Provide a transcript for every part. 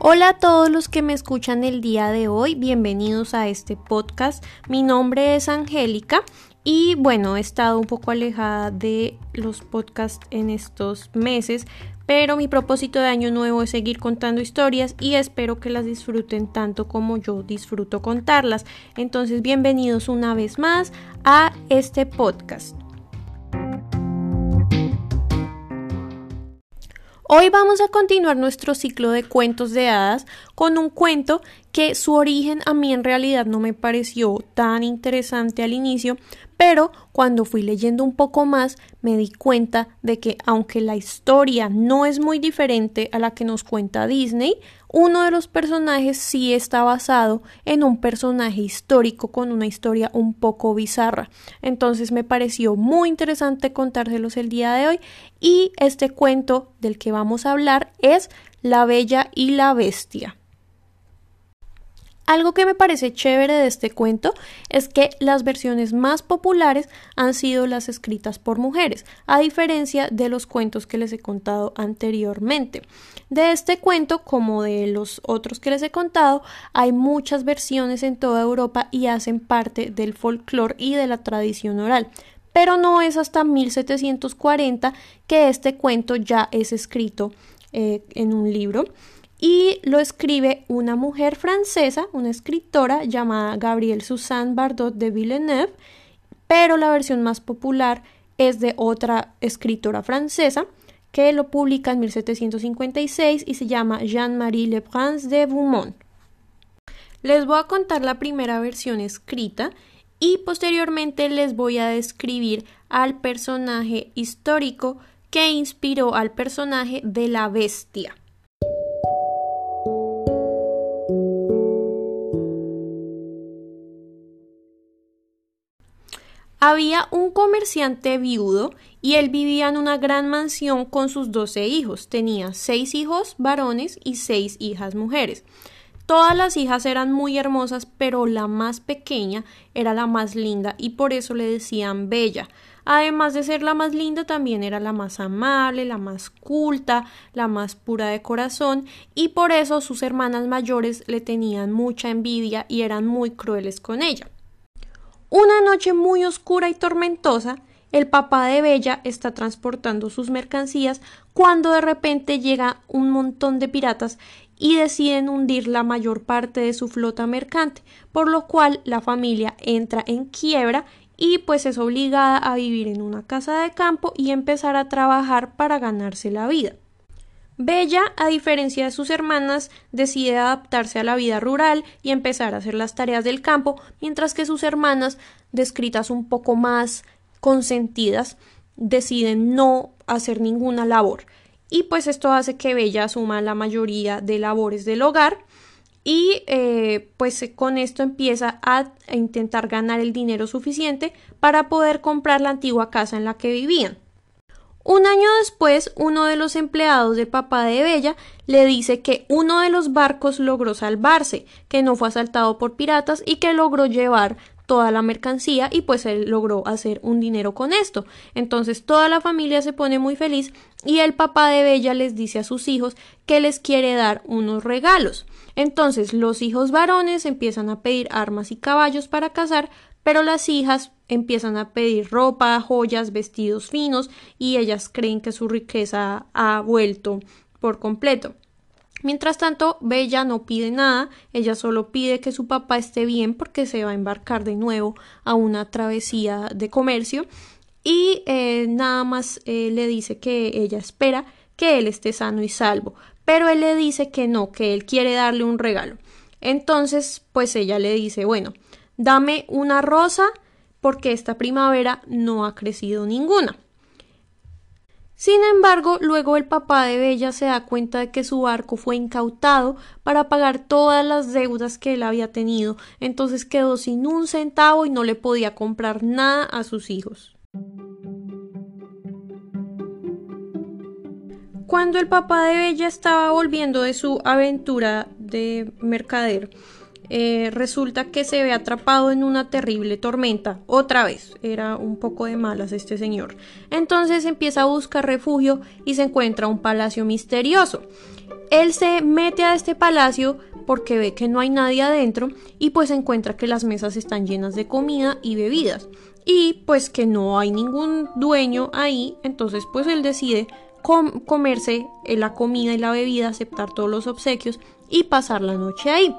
Hola a todos los que me escuchan el día de hoy, bienvenidos a este podcast. Mi nombre es Angélica y bueno, he estado un poco alejada de los podcasts en estos meses, pero mi propósito de año nuevo es seguir contando historias y espero que las disfruten tanto como yo disfruto contarlas. Entonces, bienvenidos una vez más a este podcast. Hoy vamos a continuar nuestro ciclo de cuentos de hadas con un cuento que su origen a mí en realidad no me pareció tan interesante al inicio, pero cuando fui leyendo un poco más me di cuenta de que aunque la historia no es muy diferente a la que nos cuenta Disney, uno de los personajes sí está basado en un personaje histórico con una historia un poco bizarra. Entonces me pareció muy interesante contárselos el día de hoy y este cuento del que vamos a hablar es La Bella y la Bestia. Algo que me parece chévere de este cuento es que las versiones más populares han sido las escritas por mujeres, a diferencia de los cuentos que les he contado anteriormente. De este cuento, como de los otros que les he contado, hay muchas versiones en toda Europa y hacen parte del folclore y de la tradición oral. Pero no es hasta 1740 que este cuento ya es escrito eh, en un libro y lo escribe una mujer francesa, una escritora llamada Gabrielle Suzanne Bardot de Villeneuve, pero la versión más popular es de otra escritora francesa que lo publica en 1756 y se llama Jean-Marie Le Prince de Beaumont. Les voy a contar la primera versión escrita y posteriormente les voy a describir al personaje histórico que inspiró al personaje de la bestia. Había un comerciante viudo y él vivía en una gran mansión con sus doce hijos. Tenía seis hijos varones y seis hijas mujeres. Todas las hijas eran muy hermosas, pero la más pequeña era la más linda y por eso le decían Bella. Además de ser la más linda, también era la más amable, la más culta, la más pura de corazón, y por eso sus hermanas mayores le tenían mucha envidia y eran muy crueles con ella. Una noche muy oscura y tormentosa, el papá de Bella está transportando sus mercancías cuando de repente llega un montón de piratas y deciden hundir la mayor parte de su flota mercante, por lo cual la familia entra en quiebra y pues es obligada a vivir en una casa de campo y empezar a trabajar para ganarse la vida. Bella, a diferencia de sus hermanas, decide adaptarse a la vida rural y empezar a hacer las tareas del campo, mientras que sus hermanas, descritas un poco más consentidas, deciden no hacer ninguna labor. Y pues esto hace que Bella asuma la mayoría de labores del hogar y eh, pues con esto empieza a intentar ganar el dinero suficiente para poder comprar la antigua casa en la que vivían. Un año después, uno de los empleados del papá de Bella le dice que uno de los barcos logró salvarse, que no fue asaltado por piratas y que logró llevar toda la mercancía y pues él logró hacer un dinero con esto. Entonces toda la familia se pone muy feliz y el papá de Bella les dice a sus hijos que les quiere dar unos regalos. Entonces los hijos varones empiezan a pedir armas y caballos para cazar, pero las hijas empiezan a pedir ropa, joyas, vestidos finos y ellas creen que su riqueza ha vuelto por completo. Mientras tanto, Bella no pide nada, ella solo pide que su papá esté bien porque se va a embarcar de nuevo a una travesía de comercio y eh, nada más eh, le dice que ella espera que él esté sano y salvo, pero él le dice que no, que él quiere darle un regalo. Entonces, pues ella le dice, bueno, dame una rosa, porque esta primavera no ha crecido ninguna. Sin embargo, luego el papá de Bella se da cuenta de que su barco fue incautado para pagar todas las deudas que él había tenido, entonces quedó sin un centavo y no le podía comprar nada a sus hijos. Cuando el papá de Bella estaba volviendo de su aventura de mercader, eh, resulta que se ve atrapado en una terrible tormenta. Otra vez, era un poco de malas este señor. Entonces empieza a buscar refugio y se encuentra un palacio misterioso. Él se mete a este palacio porque ve que no hay nadie adentro y pues encuentra que las mesas están llenas de comida y bebidas y pues que no hay ningún dueño ahí, entonces pues él decide comerse la comida y la bebida, aceptar todos los obsequios y pasar la noche ahí.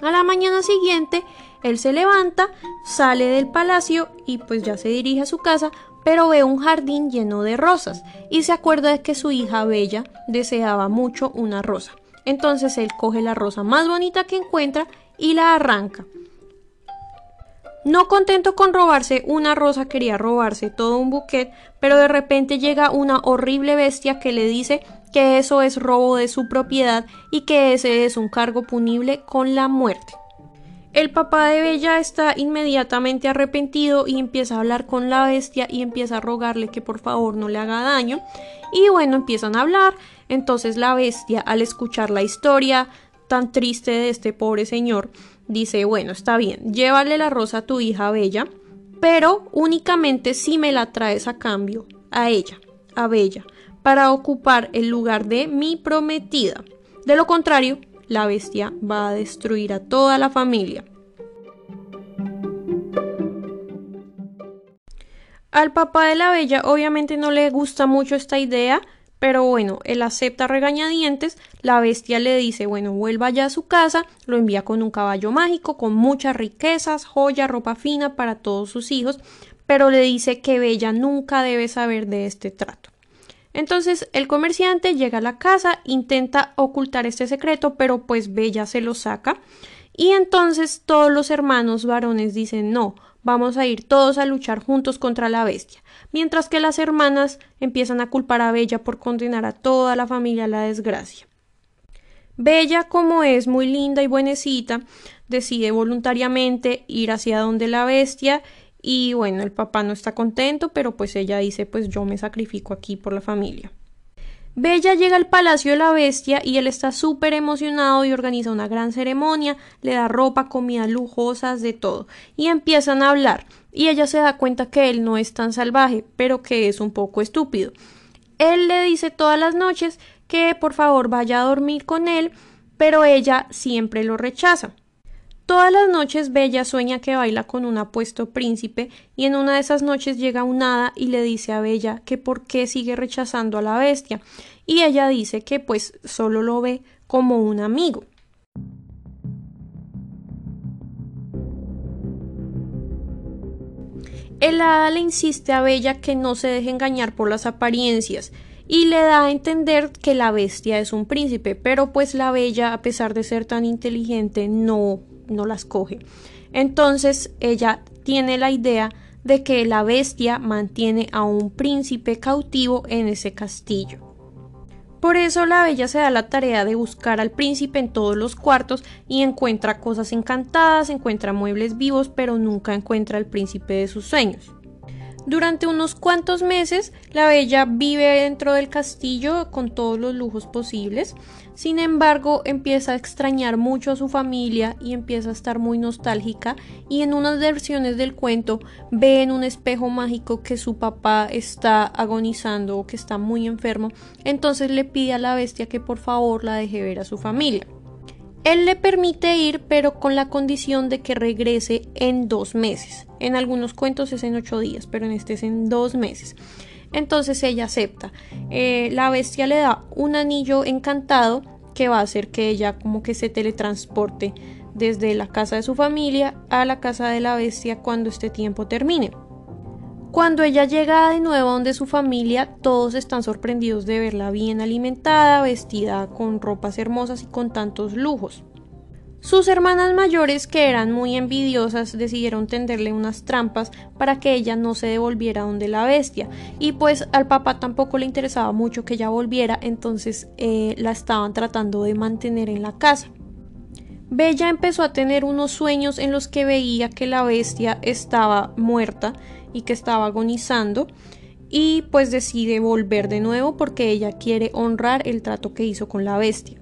A la mañana siguiente, él se levanta, sale del palacio y pues ya se dirige a su casa, pero ve un jardín lleno de rosas y se acuerda de que su hija Bella deseaba mucho una rosa. Entonces él coge la rosa más bonita que encuentra y la arranca. No contento con robarse una rosa, quería robarse todo un buquet, pero de repente llega una horrible bestia que le dice que eso es robo de su propiedad y que ese es un cargo punible con la muerte. El papá de Bella está inmediatamente arrepentido y empieza a hablar con la bestia y empieza a rogarle que por favor no le haga daño. Y bueno, empiezan a hablar. Entonces la bestia, al escuchar la historia tan triste de este pobre señor, dice, bueno, está bien, llévale la rosa a tu hija Bella, pero únicamente si me la traes a cambio, a ella, a Bella, para ocupar el lugar de mi prometida. De lo contrario, la bestia va a destruir a toda la familia. Al papá de la Bella obviamente no le gusta mucho esta idea, pero bueno, él acepta regañadientes, la bestia le dice, bueno, vuelva ya a su casa, lo envía con un caballo mágico, con muchas riquezas, joya, ropa fina para todos sus hijos, pero le dice que Bella nunca debe saber de este trato. Entonces el comerciante llega a la casa, intenta ocultar este secreto, pero pues Bella se lo saca, y entonces todos los hermanos varones dicen no, vamos a ir todos a luchar juntos contra la bestia mientras que las hermanas empiezan a culpar a Bella por condenar a toda la familia a la desgracia. Bella, como es muy linda y buenecita, decide voluntariamente ir hacia donde la bestia y bueno, el papá no está contento, pero pues ella dice pues yo me sacrifico aquí por la familia. Bella llega al palacio de la bestia y él está súper emocionado y organiza una gran ceremonia, le da ropa, comida lujosas, de todo, y empiezan a hablar, y ella se da cuenta que él no es tan salvaje, pero que es un poco estúpido. Él le dice todas las noches que por favor vaya a dormir con él, pero ella siempre lo rechaza. Todas las noches Bella sueña que baila con un apuesto príncipe y en una de esas noches llega un hada y le dice a Bella que por qué sigue rechazando a la bestia y ella dice que pues solo lo ve como un amigo. El hada le insiste a Bella que no se deje engañar por las apariencias y le da a entender que la bestia es un príncipe, pero pues la Bella, a pesar de ser tan inteligente, no no las coge. Entonces ella tiene la idea de que la bestia mantiene a un príncipe cautivo en ese castillo. Por eso la bella se da la tarea de buscar al príncipe en todos los cuartos y encuentra cosas encantadas, encuentra muebles vivos, pero nunca encuentra al príncipe de sus sueños. Durante unos cuantos meses, la bella vive dentro del castillo con todos los lujos posibles. Sin embargo, empieza a extrañar mucho a su familia y empieza a estar muy nostálgica y en unas versiones del cuento ve en un espejo mágico que su papá está agonizando o que está muy enfermo. Entonces le pide a la bestia que por favor la deje ver a su familia. Él le permite ir, pero con la condición de que regrese en dos meses. En algunos cuentos es en ocho días, pero en este es en dos meses. Entonces ella acepta. Eh, la bestia le da un anillo encantado que va a hacer que ella como que se teletransporte desde la casa de su familia a la casa de la bestia cuando este tiempo termine. Cuando ella llega de nuevo donde su familia, todos están sorprendidos de verla bien alimentada, vestida con ropas hermosas y con tantos lujos. Sus hermanas mayores, que eran muy envidiosas, decidieron tenderle unas trampas para que ella no se devolviera donde la bestia. Y pues al papá tampoco le interesaba mucho que ella volviera, entonces eh, la estaban tratando de mantener en la casa. Bella empezó a tener unos sueños en los que veía que la bestia estaba muerta que estaba agonizando y pues decide volver de nuevo porque ella quiere honrar el trato que hizo con la bestia.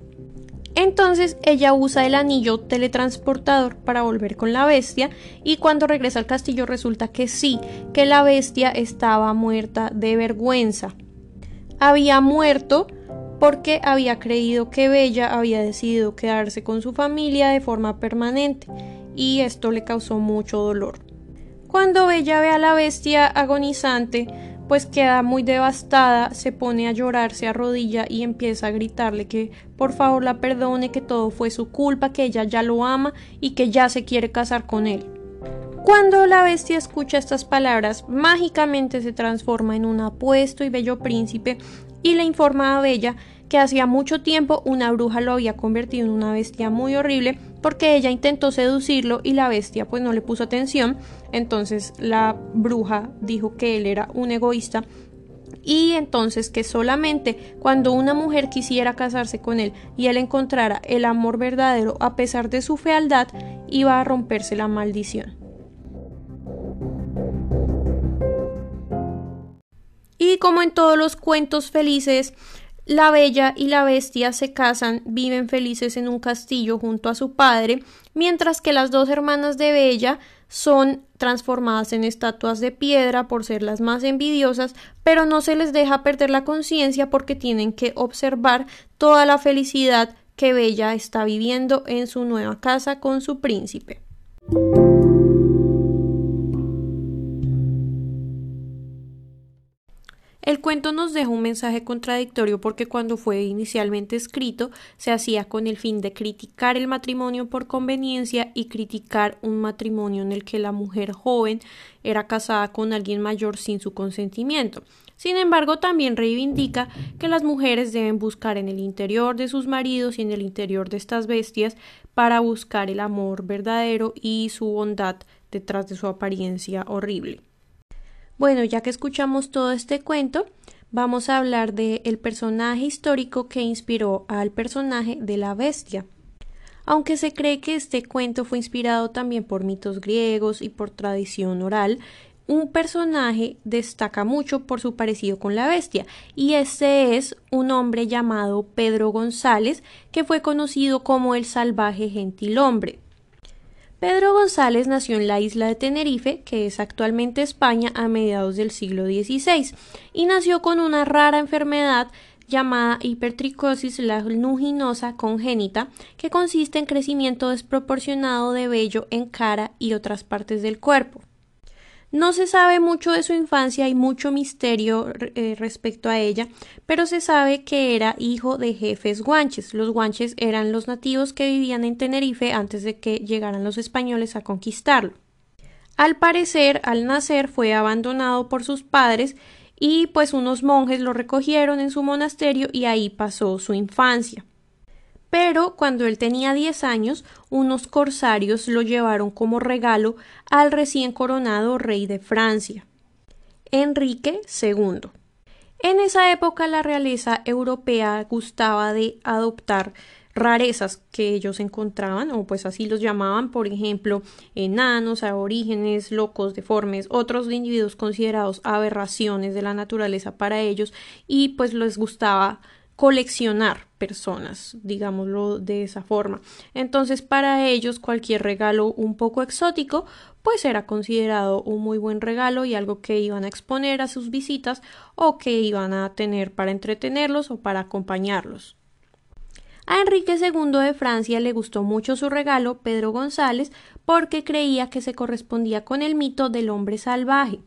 Entonces ella usa el anillo teletransportador para volver con la bestia y cuando regresa al castillo resulta que sí, que la bestia estaba muerta de vergüenza. Había muerto porque había creído que Bella había decidido quedarse con su familia de forma permanente y esto le causó mucho dolor. Cuando Bella ve a la bestia agonizante, pues queda muy devastada, se pone a llorar, se arrodilla y empieza a gritarle que por favor la perdone, que todo fue su culpa, que ella ya lo ama y que ya se quiere casar con él. Cuando la bestia escucha estas palabras, mágicamente se transforma en un apuesto y bello príncipe y le informa a Bella que hacía mucho tiempo una bruja lo había convertido en una bestia muy horrible porque ella intentó seducirlo y la bestia pues no le puso atención. Entonces la bruja dijo que él era un egoísta y entonces que solamente cuando una mujer quisiera casarse con él y él encontrara el amor verdadero a pesar de su fealdad, iba a romperse la maldición. Y como en todos los cuentos felices, la bella y la bestia se casan, viven felices en un castillo junto a su padre, mientras que las dos hermanas de Bella son transformadas en estatuas de piedra por ser las más envidiosas, pero no se les deja perder la conciencia porque tienen que observar toda la felicidad que Bella está viviendo en su nueva casa con su príncipe. El cuento nos deja un mensaje contradictorio porque cuando fue inicialmente escrito se hacía con el fin de criticar el matrimonio por conveniencia y criticar un matrimonio en el que la mujer joven era casada con alguien mayor sin su consentimiento. Sin embargo, también reivindica que las mujeres deben buscar en el interior de sus maridos y en el interior de estas bestias para buscar el amor verdadero y su bondad detrás de su apariencia horrible. Bueno, ya que escuchamos todo este cuento, vamos a hablar del el personaje histórico que inspiró al personaje de la bestia. Aunque se cree que este cuento fue inspirado también por mitos griegos y por tradición oral, un personaje destaca mucho por su parecido con la bestia, y este es un hombre llamado Pedro González, que fue conocido como el salvaje gentilhombre. Pedro González nació en la isla de Tenerife, que es actualmente España, a mediados del siglo XVI, y nació con una rara enfermedad llamada hipertricosis lanuginosa congénita, que consiste en crecimiento desproporcionado de vello en cara y otras partes del cuerpo. No se sabe mucho de su infancia, hay mucho misterio eh, respecto a ella, pero se sabe que era hijo de jefes guanches. Los guanches eran los nativos que vivían en Tenerife antes de que llegaran los españoles a conquistarlo. Al parecer, al nacer fue abandonado por sus padres y pues unos monjes lo recogieron en su monasterio y ahí pasó su infancia pero cuando él tenía 10 años, unos corsarios lo llevaron como regalo al recién coronado rey de Francia, Enrique II. En esa época la realeza europea gustaba de adoptar rarezas que ellos encontraban, o pues así los llamaban, por ejemplo, enanos, aborígenes, locos, deformes, otros individuos considerados aberraciones de la naturaleza para ellos, y pues les gustaba coleccionar personas, digámoslo de esa forma. Entonces, para ellos cualquier regalo un poco exótico, pues era considerado un muy buen regalo y algo que iban a exponer a sus visitas o que iban a tener para entretenerlos o para acompañarlos. A Enrique II de Francia le gustó mucho su regalo, Pedro González, porque creía que se correspondía con el mito del hombre salvaje.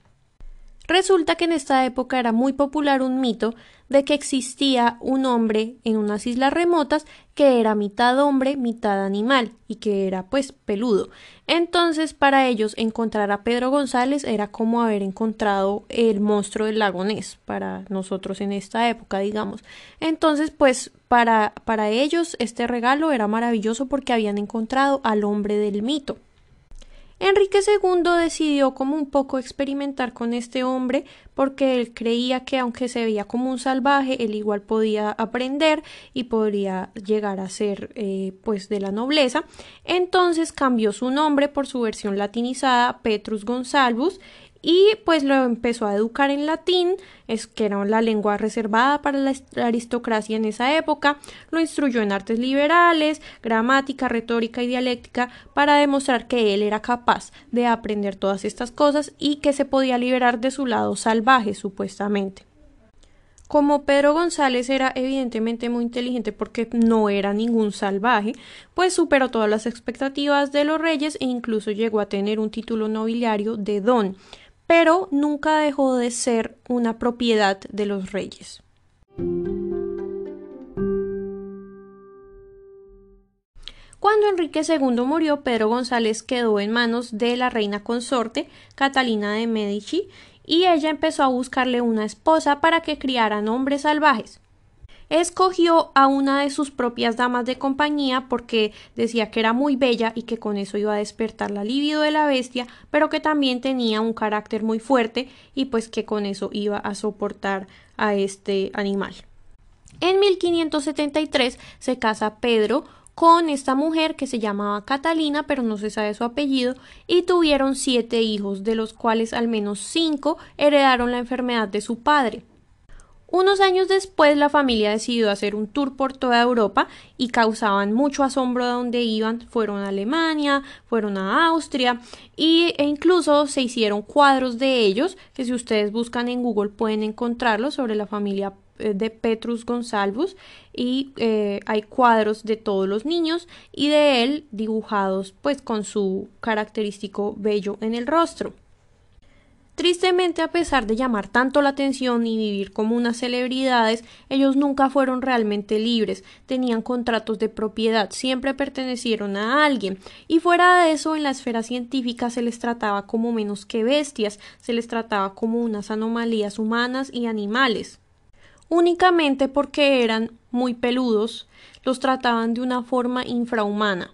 Resulta que en esta época era muy popular un mito de que existía un hombre en unas islas remotas que era mitad hombre, mitad animal y que era pues peludo. Entonces para ellos encontrar a Pedro González era como haber encontrado el monstruo del lago Ness para nosotros en esta época, digamos. Entonces pues para, para ellos este regalo era maravilloso porque habían encontrado al hombre del mito. Enrique II decidió como un poco experimentar con este hombre porque él creía que aunque se veía como un salvaje, él igual podía aprender y podría llegar a ser eh, pues de la nobleza. Entonces cambió su nombre por su versión latinizada Petrus Gonsalvus y pues lo empezó a educar en latín, es que era la lengua reservada para la aristocracia en esa época, lo instruyó en artes liberales, gramática, retórica y dialéctica para demostrar que él era capaz de aprender todas estas cosas y que se podía liberar de su lado salvaje supuestamente. Como Pedro González era evidentemente muy inteligente porque no era ningún salvaje, pues superó todas las expectativas de los reyes e incluso llegó a tener un título nobiliario de don, pero nunca dejó de ser una propiedad de los reyes. Cuando Enrique II murió, Pedro González quedó en manos de la reina consorte Catalina de Medici y ella empezó a buscarle una esposa para que criaran hombres salvajes. Escogió a una de sus propias damas de compañía porque decía que era muy bella y que con eso iba a despertar la libido de la bestia, pero que también tenía un carácter muy fuerte y pues que con eso iba a soportar a este animal. En 1573 se casa Pedro con esta mujer que se llamaba Catalina, pero no se sabe su apellido, y tuvieron siete hijos, de los cuales al menos cinco heredaron la enfermedad de su padre. Unos años después la familia decidió hacer un tour por toda Europa y causaban mucho asombro de donde iban. Fueron a Alemania, fueron a Austria y, e incluso se hicieron cuadros de ellos que si ustedes buscan en Google pueden encontrarlos sobre la familia eh, de Petrus Gonsalvus y eh, hay cuadros de todos los niños y de él dibujados pues con su característico vello en el rostro. Tristemente, a pesar de llamar tanto la atención y vivir como unas celebridades, ellos nunca fueron realmente libres, tenían contratos de propiedad, siempre pertenecieron a alguien, y fuera de eso, en la esfera científica se les trataba como menos que bestias, se les trataba como unas anomalías humanas y animales únicamente porque eran muy peludos, los trataban de una forma infrahumana.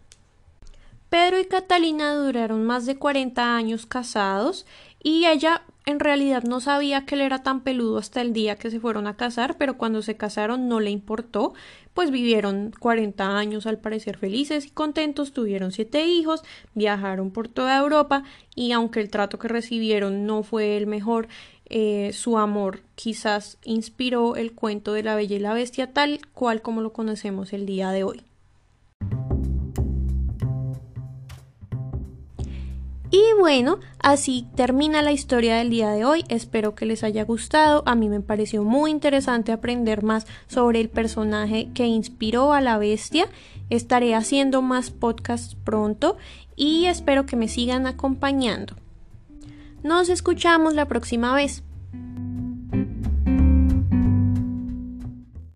Pedro y Catalina duraron más de 40 años casados y ella en realidad no sabía que él era tan peludo hasta el día que se fueron a casar, pero cuando se casaron no le importó, pues vivieron 40 años al parecer felices y contentos, tuvieron siete hijos, viajaron por toda Europa y aunque el trato que recibieron no fue el mejor, eh, su amor quizás inspiró el cuento de la Bella y la Bestia tal cual como lo conocemos el día de hoy. Y bueno, así termina la historia del día de hoy. Espero que les haya gustado. A mí me pareció muy interesante aprender más sobre el personaje que inspiró a la bestia. Estaré haciendo más podcasts pronto y espero que me sigan acompañando. Nos escuchamos la próxima vez.